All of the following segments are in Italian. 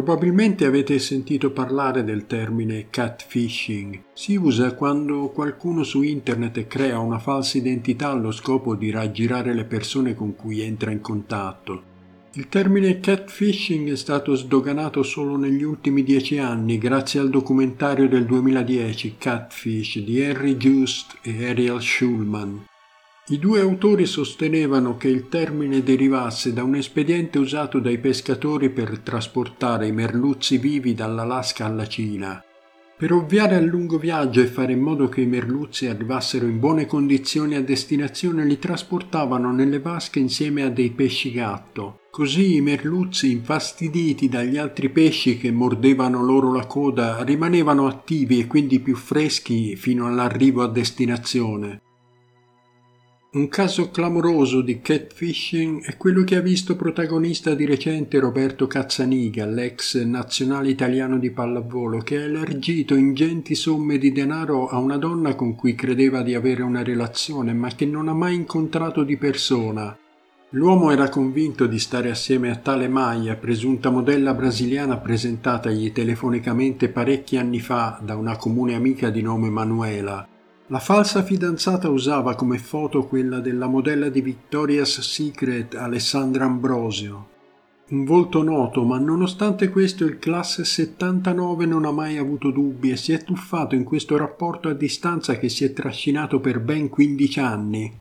Probabilmente avete sentito parlare del termine catfishing. Si usa quando qualcuno su internet crea una falsa identità allo scopo di raggirare le persone con cui entra in contatto. Il termine catfishing è stato sdoganato solo negli ultimi dieci anni grazie al documentario del 2010 Catfish di Henry Just e Ariel Schulman. I due autori sostenevano che il termine derivasse da un espediente usato dai pescatori per trasportare i merluzzi vivi dall'Alaska alla Cina. Per ovviare al lungo viaggio e fare in modo che i merluzzi arrivassero in buone condizioni a destinazione li trasportavano nelle vasche insieme a dei pesci gatto. Così i merluzzi, infastiditi dagli altri pesci che mordevano loro la coda, rimanevano attivi e quindi più freschi fino all'arrivo a destinazione. Un caso clamoroso di catfishing è quello che ha visto protagonista di recente Roberto Cazzaniga, l'ex nazionale italiano di pallavolo, che ha elargito ingenti somme di denaro a una donna con cui credeva di avere una relazione, ma che non ha mai incontrato di persona. L'uomo era convinto di stare assieme a tale Maia, presunta modella brasiliana presentatagli telefonicamente parecchi anni fa da una comune amica di nome Manuela. La falsa fidanzata usava come foto quella della modella di Victoria's Secret Alessandra Ambrosio. Un volto noto, ma nonostante questo il classe 79 non ha mai avuto dubbi e si è tuffato in questo rapporto a distanza che si è trascinato per ben 15 anni.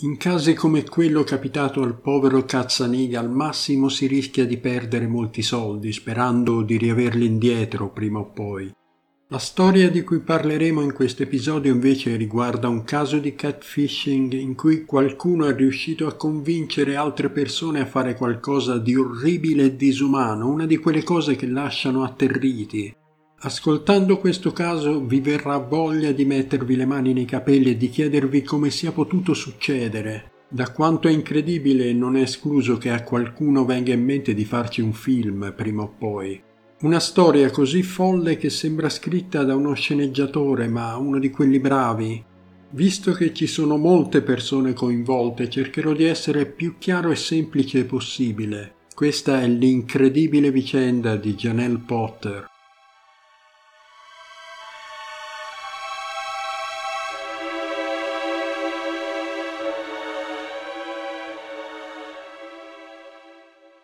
In casi come quello capitato al povero Cazzaniga al massimo si rischia di perdere molti soldi sperando di riaverli indietro prima o poi. La storia di cui parleremo in questo episodio invece riguarda un caso di catfishing in cui qualcuno è riuscito a convincere altre persone a fare qualcosa di orribile e disumano, una di quelle cose che lasciano atterriti. Ascoltando questo caso vi verrà voglia di mettervi le mani nei capelli e di chiedervi come sia potuto succedere. Da quanto è incredibile non è escluso che a qualcuno venga in mente di farci un film prima o poi. Una storia così folle che sembra scritta da uno sceneggiatore, ma uno di quelli bravi. Visto che ci sono molte persone coinvolte, cercherò di essere più chiaro e semplice possibile. Questa è l'incredibile vicenda di Janelle Potter.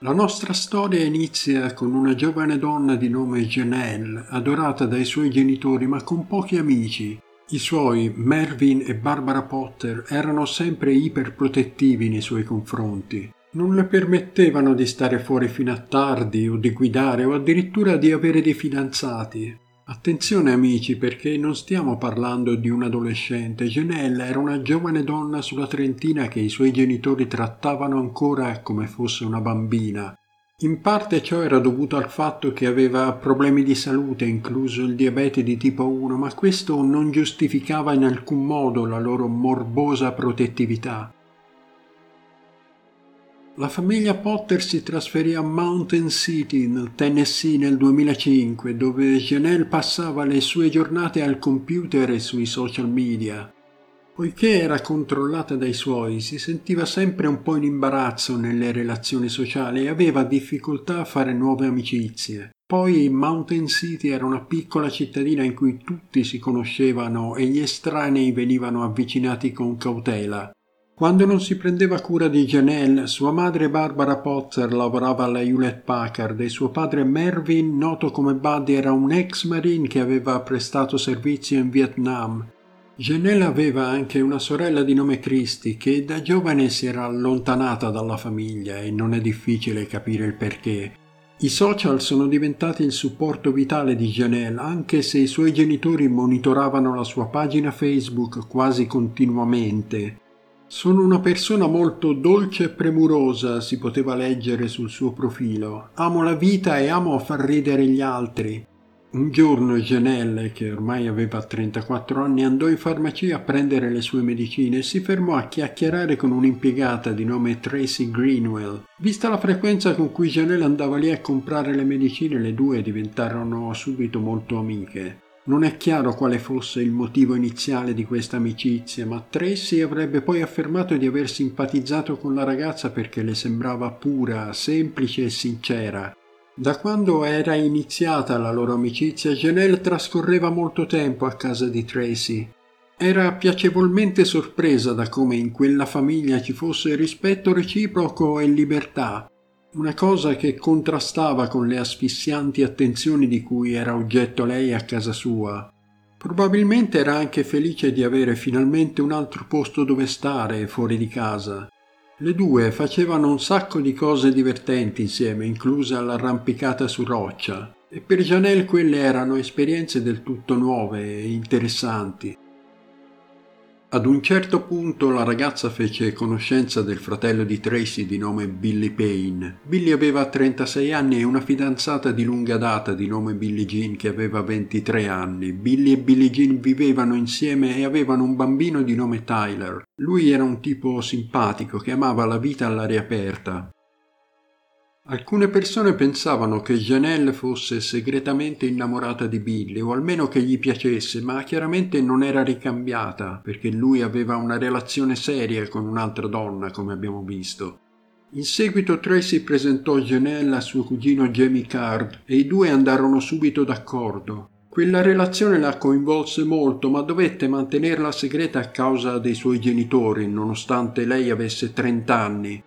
La nostra storia inizia con una giovane donna di nome Janelle, adorata dai suoi genitori ma con pochi amici. I suoi, Mervyn e Barbara Potter, erano sempre iperprotettivi nei suoi confronti. Non le permettevano di stare fuori fino a tardi o di guidare o addirittura di avere dei fidanzati. Attenzione amici perché non stiamo parlando di un adolescente, Janelle era una giovane donna sulla trentina che i suoi genitori trattavano ancora come fosse una bambina. In parte ciò era dovuto al fatto che aveva problemi di salute, incluso il diabete di tipo 1, ma questo non giustificava in alcun modo la loro morbosa protettività. La famiglia Potter si trasferì a Mountain City, nel Tennessee, nel 2005, dove Janelle passava le sue giornate al computer e sui social media. Poiché era controllata dai suoi, si sentiva sempre un po' in imbarazzo nelle relazioni sociali e aveva difficoltà a fare nuove amicizie. Poi Mountain City era una piccola cittadina in cui tutti si conoscevano e gli estranei venivano avvicinati con cautela. Quando non si prendeva cura di Janelle, sua madre Barbara Potzer lavorava alla Hewlett Packard e suo padre Mervyn, noto come Buddy, era un ex marine che aveva prestato servizio in Vietnam. Janelle aveva anche una sorella di nome Christy che da giovane si era allontanata dalla famiglia e non è difficile capire il perché. I social sono diventati il supporto vitale di Janelle anche se i suoi genitori monitoravano la sua pagina Facebook quasi continuamente. Sono una persona molto dolce e premurosa, si poteva leggere sul suo profilo. Amo la vita e amo far ridere gli altri. Un giorno Janelle, che ormai aveva 34 anni, andò in farmacia a prendere le sue medicine e si fermò a chiacchierare con un'impiegata di nome Tracy Greenwell. Vista la frequenza con cui Janelle andava lì a comprare le medicine, le due diventarono subito molto amiche. Non è chiaro quale fosse il motivo iniziale di questa amicizia, ma Tracy avrebbe poi affermato di aver simpatizzato con la ragazza perché le sembrava pura, semplice e sincera. Da quando era iniziata la loro amicizia, Janelle trascorreva molto tempo a casa di Tracy. Era piacevolmente sorpresa da come in quella famiglia ci fosse rispetto reciproco e libertà, una cosa che contrastava con le asfissianti attenzioni di cui era oggetto lei a casa sua. Probabilmente era anche felice di avere finalmente un altro posto dove stare fuori di casa. Le due facevano un sacco di cose divertenti insieme, inclusa l'arrampicata su roccia, e per Janelle quelle erano esperienze del tutto nuove e interessanti. Ad un certo punto la ragazza fece conoscenza del fratello di Tracy di nome Billy Payne. Billy aveva 36 anni e una fidanzata di lunga data di nome Billie Jean che aveva 23 anni. Billy e Billie Jean vivevano insieme e avevano un bambino di nome Tyler. Lui era un tipo simpatico che amava la vita all'aria aperta. Alcune persone pensavano che Janelle fosse segretamente innamorata di Billy, o almeno che gli piacesse, ma chiaramente non era ricambiata, perché lui aveva una relazione seria con un'altra donna, come abbiamo visto. In seguito Tracy presentò Janelle a suo cugino Jamie Card e i due andarono subito d'accordo. Quella relazione la coinvolse molto, ma dovette mantenerla segreta a causa dei suoi genitori, nonostante lei avesse 30 anni.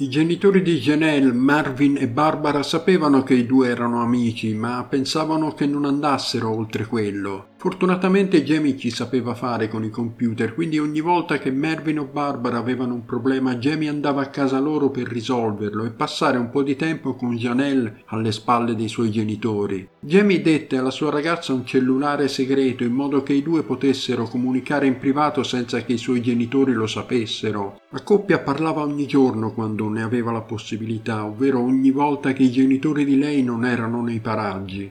I genitori di Janelle, Marvin e Barbara sapevano che i due erano amici, ma pensavano che non andassero oltre quello. Fortunatamente Jamie ci sapeva fare con i computer, quindi ogni volta che Marvin o Barbara avevano un problema, Jamie andava a casa loro per risolverlo e passare un po' di tempo con Janelle alle spalle dei suoi genitori. Jamie dette alla sua ragazza un cellulare segreto in modo che i due potessero comunicare in privato senza che i suoi genitori lo sapessero. La coppia parlava ogni giorno quando ne aveva la possibilità, ovvero ogni volta che i genitori di lei non erano nei paraggi.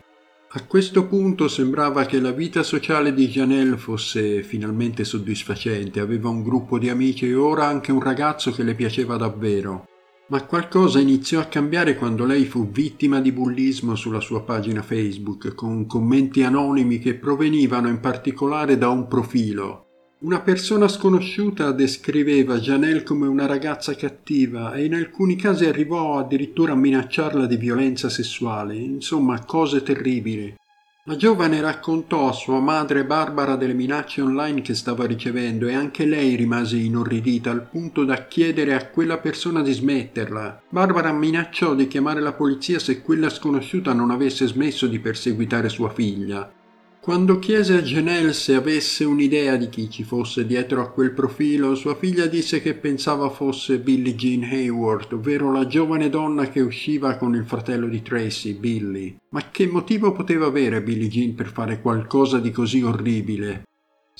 A questo punto sembrava che la vita sociale di Janelle fosse finalmente soddisfacente, aveva un gruppo di amici e ora anche un ragazzo che le piaceva davvero. Ma qualcosa iniziò a cambiare quando lei fu vittima di bullismo sulla sua pagina Facebook, con commenti anonimi che provenivano in particolare da un profilo, una persona sconosciuta descriveva Janelle come una ragazza cattiva e in alcuni casi arrivò addirittura a minacciarla di violenza sessuale, insomma cose terribili. La giovane raccontò a sua madre Barbara delle minacce online che stava ricevendo e anche lei rimase inorridita al punto da chiedere a quella persona di smetterla. Barbara minacciò di chiamare la polizia se quella sconosciuta non avesse smesso di perseguitare sua figlia. Quando chiese a Janelle se avesse un'idea di chi ci fosse dietro a quel profilo, sua figlia disse che pensava fosse Billie Jean Hayward, ovvero la giovane donna che usciva con il fratello di Tracy, Billy. Ma che motivo poteva avere Billie Jean per fare qualcosa di così orribile?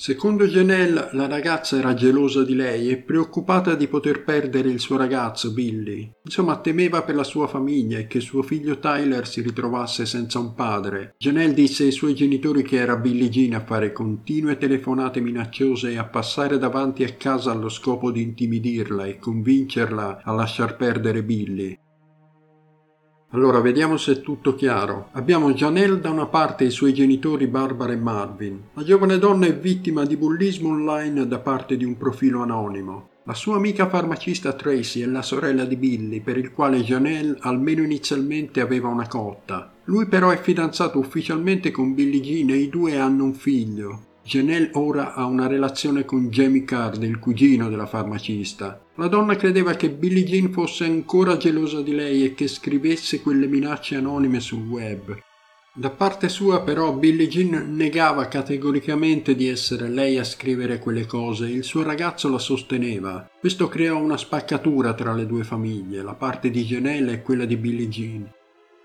Secondo Janelle, la ragazza era gelosa di lei e preoccupata di poter perdere il suo ragazzo, Billy. Insomma, temeva per la sua famiglia e che suo figlio Tyler si ritrovasse senza un padre. Janelle disse ai suoi genitori che era Billie Jean a fare continue telefonate minacciose e a passare davanti a casa allo scopo di intimidirla e convincerla a lasciar perdere Billy. Allora, vediamo se è tutto chiaro. Abbiamo Janelle da una parte e i suoi genitori Barbara e Marvin. La giovane donna è vittima di bullismo online da parte di un profilo anonimo. La sua amica farmacista Tracy è la sorella di Billy, per il quale Janelle almeno inizialmente aveva una cotta. Lui però è fidanzato ufficialmente con Billie Jean e i due hanno un figlio. Janelle ora ha una relazione con Jamie Card, il cugino della farmacista. La donna credeva che Billie Jean fosse ancora gelosa di lei e che scrivesse quelle minacce anonime sul web. Da parte sua però Billie Jean negava categoricamente di essere lei a scrivere quelle cose il suo ragazzo la sosteneva. Questo creò una spaccatura tra le due famiglie, la parte di Janelle e quella di Billie Jean.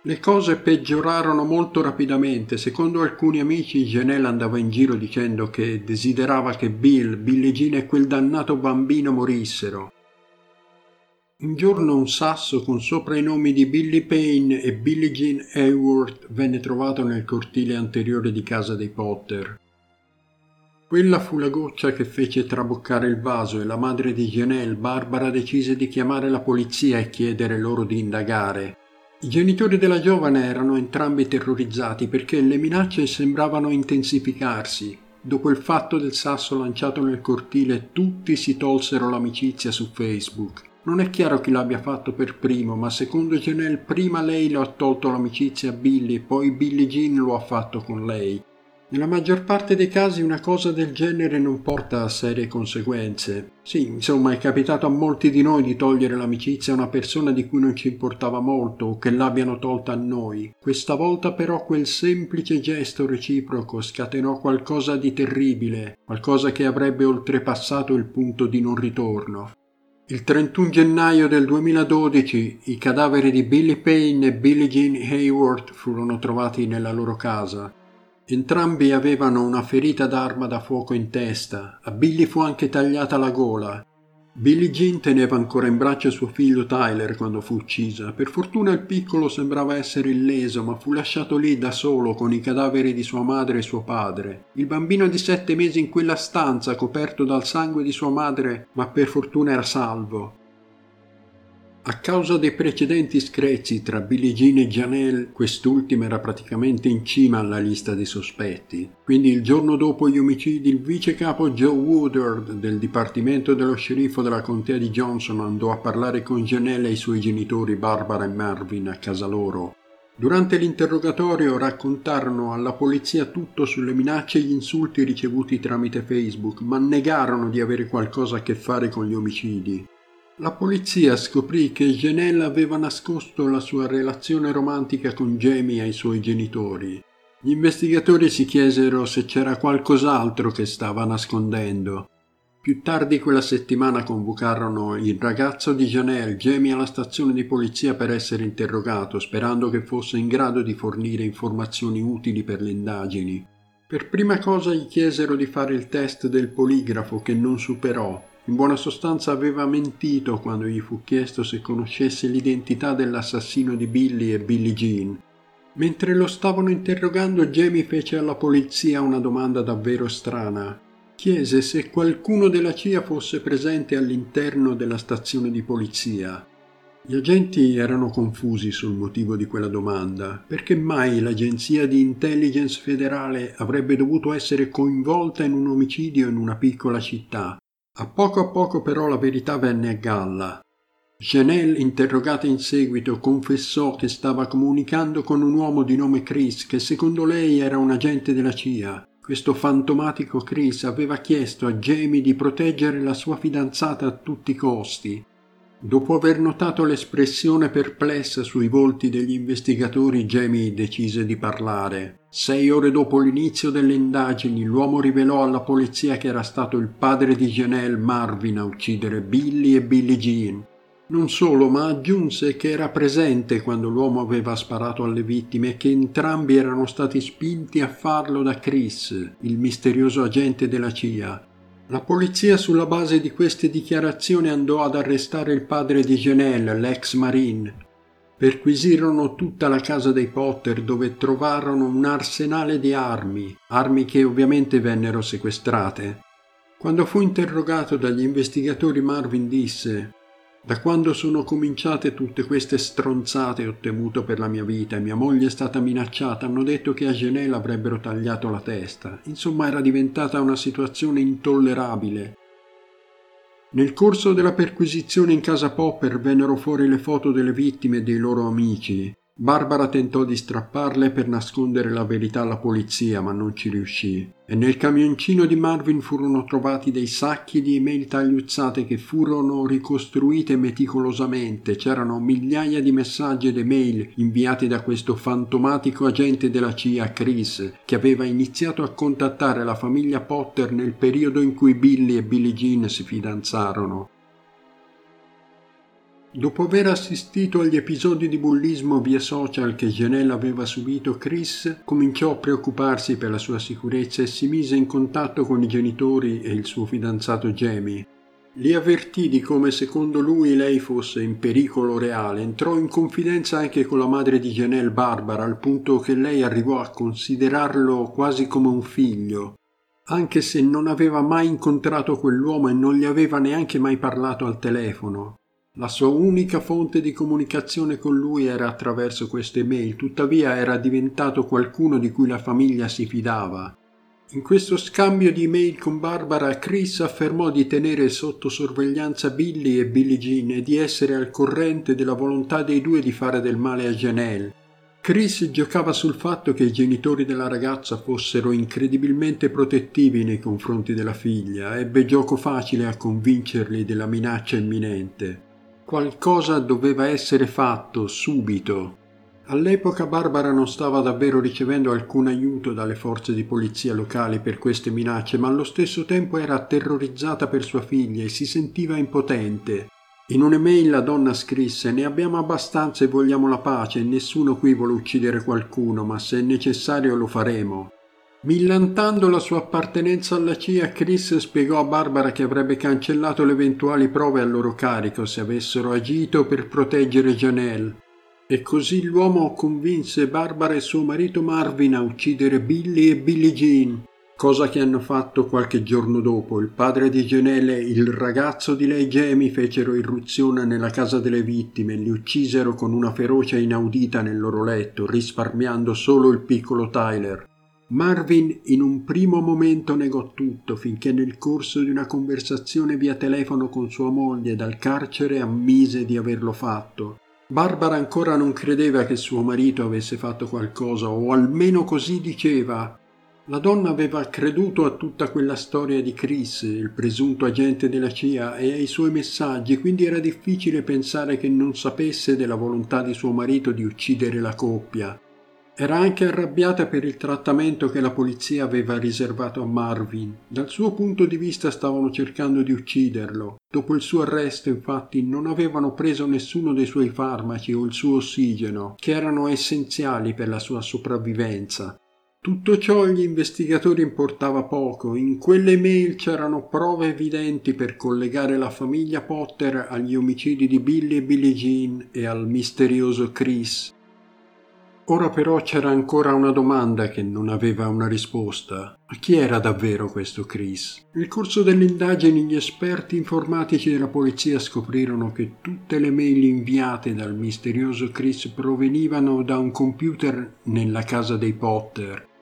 Le cose peggiorarono molto rapidamente. Secondo alcuni amici, Janelle andava in giro dicendo che desiderava che Bill, Billie Jean e quel dannato bambino morissero. Un giorno un sasso con sopra i nomi di Billy Payne e Billie Jean Hayworth venne trovato nel cortile anteriore di casa dei Potter. Quella fu la goccia che fece traboccare il vaso e la madre di Janelle, Barbara, decise di chiamare la polizia e chiedere loro di indagare. I genitori della giovane erano entrambi terrorizzati perché le minacce sembravano intensificarsi. Dopo il fatto del sasso lanciato nel cortile, tutti si tolsero l'amicizia su Facebook. Non è chiaro chi l'abbia fatto per primo, ma secondo Janelle prima lei lo ha tolto l'amicizia a Billy, poi Billie Jean lo ha fatto con lei. Nella maggior parte dei casi una cosa del genere non porta a serie conseguenze. Sì, insomma, è capitato a molti di noi di togliere l'amicizia a una persona di cui non ci importava molto o che l'abbiano tolta a noi. Questa volta però quel semplice gesto reciproco scatenò qualcosa di terribile, qualcosa che avrebbe oltrepassato il punto di non ritorno. Il 31 gennaio del 2012 i cadaveri di Billy Payne e Billie Jean Hayworth furono trovati nella loro casa. Entrambi avevano una ferita d'arma da fuoco in testa. A Billy fu anche tagliata la gola. Billie Jean teneva ancora in braccio suo figlio Tyler quando fu uccisa. Per fortuna il piccolo sembrava essere illeso, ma fu lasciato lì da solo con i cadaveri di sua madre e suo padre. Il bambino di sette mesi in quella stanza, coperto dal sangue di sua madre, ma per fortuna era salvo. A causa dei precedenti screzi tra Billie Jean e Janelle, quest'ultima era praticamente in cima alla lista dei sospetti. Quindi il giorno dopo gli omicidi il vice capo Joe Woodard del dipartimento dello sceriffo della contea di Johnson andò a parlare con Janelle e i suoi genitori Barbara e Marvin a casa loro. Durante l'interrogatorio raccontarono alla polizia tutto sulle minacce e gli insulti ricevuti tramite Facebook, ma negarono di avere qualcosa a che fare con gli omicidi. La polizia scoprì che Janelle aveva nascosto la sua relazione romantica con Jamie ai suoi genitori. Gli investigatori si chiesero se c'era qualcos'altro che stava nascondendo. Più tardi quella settimana convocarono il ragazzo di Janelle, Jamie, alla stazione di polizia per essere interrogato, sperando che fosse in grado di fornire informazioni utili per le indagini. Per prima cosa gli chiesero di fare il test del poligrafo che non superò in buona sostanza aveva mentito quando gli fu chiesto se conoscesse l'identità dell'assassino di Billy e Billie Jean. Mentre lo stavano interrogando, Jamie fece alla polizia una domanda davvero strana. Chiese se qualcuno della CIA fosse presente all'interno della stazione di polizia. Gli agenti erano confusi sul motivo di quella domanda, perché mai l'agenzia di intelligence federale avrebbe dovuto essere coinvolta in un omicidio in una piccola città, a poco a poco però la verità venne a galla. Janelle, interrogata in seguito, confessò che stava comunicando con un uomo di nome Chris, che secondo lei era un agente della CIA. Questo fantomatico Chris aveva chiesto a Jamie di proteggere la sua fidanzata a tutti i costi. Dopo aver notato l'espressione perplessa sui volti degli investigatori, Jamie decise di parlare. Sei ore dopo l'inizio delle indagini, l'uomo rivelò alla polizia che era stato il padre di Janelle Marvin a uccidere Billy e Billie Jean. Non solo, ma aggiunse che era presente quando l'uomo aveva sparato alle vittime e che entrambi erano stati spinti a farlo da Chris, il misterioso agente della CIA. La polizia sulla base di queste dichiarazioni andò ad arrestare il padre di Janelle, l'ex marine. Perquisirono tutta la casa dei Potter dove trovarono un arsenale di armi, armi che ovviamente vennero sequestrate. Quando fu interrogato dagli investigatori Marvin disse da quando sono cominciate tutte queste stronzate ho temuto per la mia vita e mia moglie è stata minacciata. Hanno detto che a Genè avrebbero tagliato la testa. Insomma, era diventata una situazione intollerabile. Nel corso della perquisizione in casa Popper vennero fuori le foto delle vittime e dei loro amici. Barbara tentò di strapparle per nascondere la verità alla polizia, ma non ci riuscì. E nel camioncino di Marvin furono trovati dei sacchi di email tagliuzzate che furono ricostruite meticolosamente. C'erano migliaia di messaggi ed email inviati da questo fantomatico agente della CIA, Chris, che aveva iniziato a contattare la famiglia Potter nel periodo in cui Billy e Billie Jean si fidanzarono. Dopo aver assistito agli episodi di bullismo via social che Janelle aveva subito, Chris cominciò a preoccuparsi per la sua sicurezza e si mise in contatto con i genitori e il suo fidanzato Jamie. Li avvertì di come secondo lui lei fosse in pericolo reale, entrò in confidenza anche con la madre di Janelle Barbara, al punto che lei arrivò a considerarlo quasi come un figlio. Anche se non aveva mai incontrato quell'uomo e non gli aveva neanche mai parlato al telefono. La sua unica fonte di comunicazione con lui era attraverso queste mail, tuttavia era diventato qualcuno di cui la famiglia si fidava. In questo scambio di mail con Barbara, Chris affermò di tenere sotto sorveglianza Billy e Billie Jean e di essere al corrente della volontà dei due di fare del male a Janelle. Chris giocava sul fatto che i genitori della ragazza fossero incredibilmente protettivi nei confronti della figlia, ebbe gioco facile a convincerli della minaccia imminente. Qualcosa doveva essere fatto subito. All'epoca Barbara non stava davvero ricevendo alcun aiuto dalle forze di polizia locali per queste minacce, ma allo stesso tempo era terrorizzata per sua figlia e si sentiva impotente. In un'email la donna scrisse Ne abbiamo abbastanza e vogliamo la pace, nessuno qui vuole uccidere qualcuno, ma se è necessario lo faremo. Millantando la sua appartenenza alla CIA, Chris spiegò a Barbara che avrebbe cancellato le eventuali prove a loro carico se avessero agito per proteggere Janelle. E così l'uomo convinse Barbara e suo marito Marvin a uccidere Billy e Billie Jean, cosa che hanno fatto qualche giorno dopo. Il padre di Janelle e il ragazzo di lei Jamie fecero irruzione nella casa delle vittime e li uccisero con una ferocia inaudita nel loro letto, risparmiando solo il piccolo Tyler. Marvin in un primo momento negò tutto finché nel corso di una conversazione via telefono con sua moglie dal carcere ammise di averlo fatto. Barbara ancora non credeva che suo marito avesse fatto qualcosa, o almeno così diceva. La donna aveva creduto a tutta quella storia di Chris, il presunto agente della CIA, e ai suoi messaggi, quindi era difficile pensare che non sapesse della volontà di suo marito di uccidere la coppia. Era anche arrabbiata per il trattamento che la polizia aveva riservato a Marvin. Dal suo punto di vista stavano cercando di ucciderlo. Dopo il suo arresto, infatti, non avevano preso nessuno dei suoi farmaci o il suo ossigeno, che erano essenziali per la sua sopravvivenza. Tutto ciò agli investigatori importava poco. In quelle mail c'erano prove evidenti per collegare la famiglia Potter agli omicidi di Billy e Billie Jean e al misterioso Chris. Ora però c'era ancora una domanda che non aveva una risposta. Chi era davvero questo Chris? Nel corso delle indagini gli esperti informatici della polizia scoprirono che tutte le mail inviate dal misterioso Chris provenivano da un computer nella casa dei Potter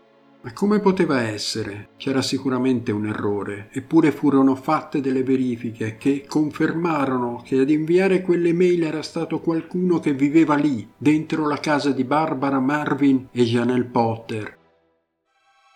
ma come poteva essere? C'era sicuramente un errore, eppure furono fatte delle verifiche che confermarono che ad inviare quelle mail era stato qualcuno che viveva lì, dentro la casa di Barbara Marvin e Janelle Potter.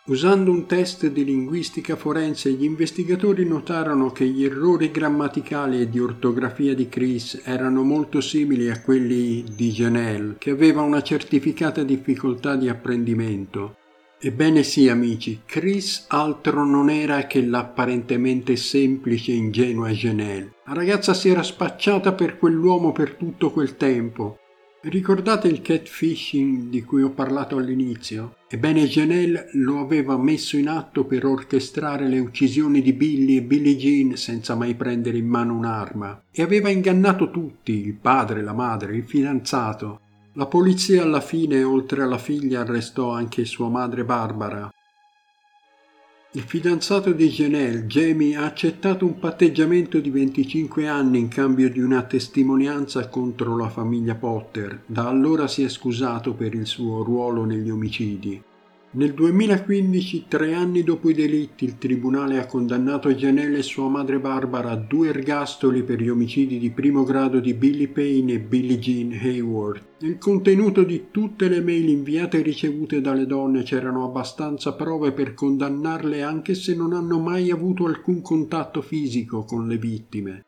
Usando un test di linguistica forense, gli investigatori notarono che gli errori grammaticali e di ortografia di Chris erano molto simili a quelli di Janelle, che aveva una certificata difficoltà di apprendimento. Ebbene sì, amici, Chris altro non era che l'apparentemente semplice e ingenua Janelle. La ragazza si era spacciata per quell'uomo per tutto quel tempo. Ricordate il catfishing di cui ho parlato all'inizio? Ebbene Janelle lo aveva messo in atto per orchestrare le uccisioni di Billy e Billie Jean senza mai prendere in mano un'arma e aveva ingannato tutti, il padre, la madre, il fidanzato. La polizia alla fine, oltre alla figlia, arrestò anche sua madre Barbara. Il fidanzato di Janelle, Jamie, ha accettato un patteggiamento di 25 anni in cambio di una testimonianza contro la famiglia Potter. Da allora si è scusato per il suo ruolo negli omicidi. Nel 2015, tre anni dopo i delitti, il tribunale ha condannato Janelle e sua madre Barbara a due ergastoli per gli omicidi di primo grado di Billy Payne e Billie Jean Hayward. Nel contenuto di tutte le mail inviate e ricevute dalle donne c'erano abbastanza prove per condannarle anche se non hanno mai avuto alcun contatto fisico con le vittime.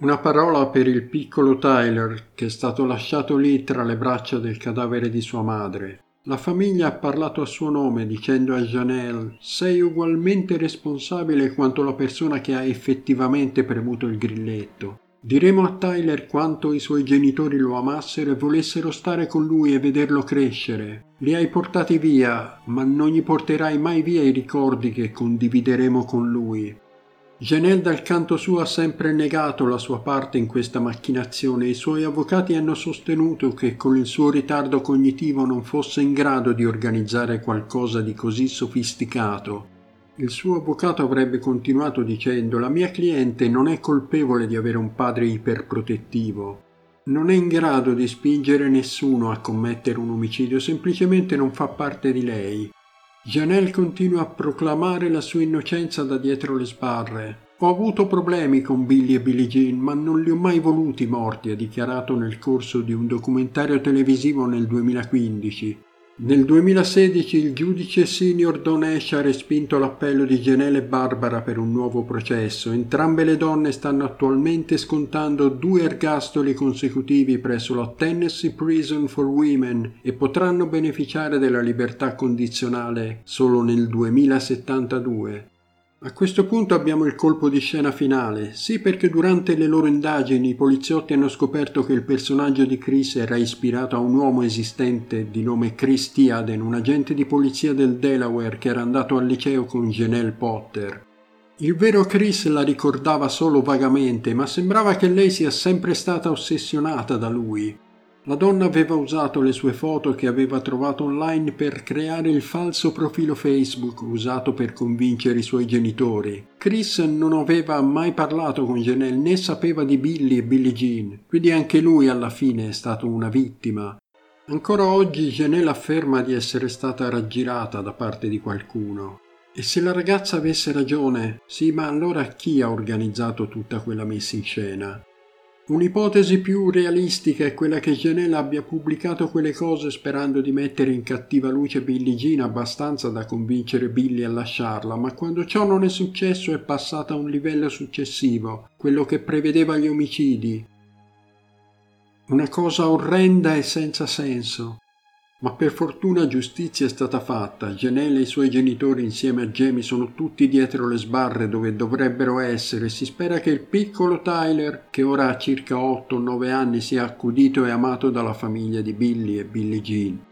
Una parola per il piccolo Tyler che è stato lasciato lì tra le braccia del cadavere di sua madre. La famiglia ha parlato a suo nome dicendo a Janelle sei ugualmente responsabile quanto la persona che ha effettivamente premuto il grilletto. Diremo a Tyler quanto i suoi genitori lo amassero e volessero stare con lui e vederlo crescere. Li hai portati via, ma non gli porterai mai via i ricordi che condivideremo con lui. Janelle dal canto suo ha sempre negato la sua parte in questa macchinazione e i suoi avvocati hanno sostenuto che con il suo ritardo cognitivo non fosse in grado di organizzare qualcosa di così sofisticato. Il suo avvocato avrebbe continuato dicendo la mia cliente non è colpevole di avere un padre iperprotettivo. Non è in grado di spingere nessuno a commettere un omicidio, semplicemente non fa parte di lei. Janelle continua a proclamare la sua innocenza da dietro le sbarre. Ho avuto problemi con Billy e Billie Jean, ma non li ho mai voluti morti, ha dichiarato nel corso di un documentario televisivo nel 2015. Nel 2016 il giudice senior Don Ash ha respinto l'appello di Janelle e Barbara per un nuovo processo. Entrambe le donne stanno attualmente scontando due ergastoli consecutivi presso la Tennessee Prison for Women e potranno beneficiare della libertà condizionale solo nel 2072. A questo punto abbiamo il colpo di scena finale. Sì, perché durante le loro indagini i poliziotti hanno scoperto che il personaggio di Chris era ispirato a un uomo esistente di nome Chris Tiaden, un agente di polizia del Delaware che era andato al liceo con Janelle Potter. Il vero Chris la ricordava solo vagamente, ma sembrava che lei sia sempre stata ossessionata da lui. La donna aveva usato le sue foto che aveva trovato online per creare il falso profilo Facebook usato per convincere i suoi genitori. Chris non aveva mai parlato con Janelle né sapeva di Billy e Billie Jean, quindi anche lui alla fine è stato una vittima. Ancora oggi Janelle afferma di essere stata raggirata da parte di qualcuno. E se la ragazza avesse ragione, sì, ma allora chi ha organizzato tutta quella messa in scena? Un'ipotesi più realistica è quella che Janelle abbia pubblicato quelle cose sperando di mettere in cattiva luce Billie Jean abbastanza da convincere Billy a lasciarla, ma quando ciò non è successo è passata a un livello successivo, quello che prevedeva gli omicidi. Una cosa orrenda e senza senso. Ma per fortuna giustizia è stata fatta. Janelle e i suoi genitori insieme a Jamie sono tutti dietro le sbarre dove dovrebbero essere. Si spera che il piccolo Tyler, che ora ha circa 8-9 anni, sia accudito e amato dalla famiglia di Billy e Billie Jean.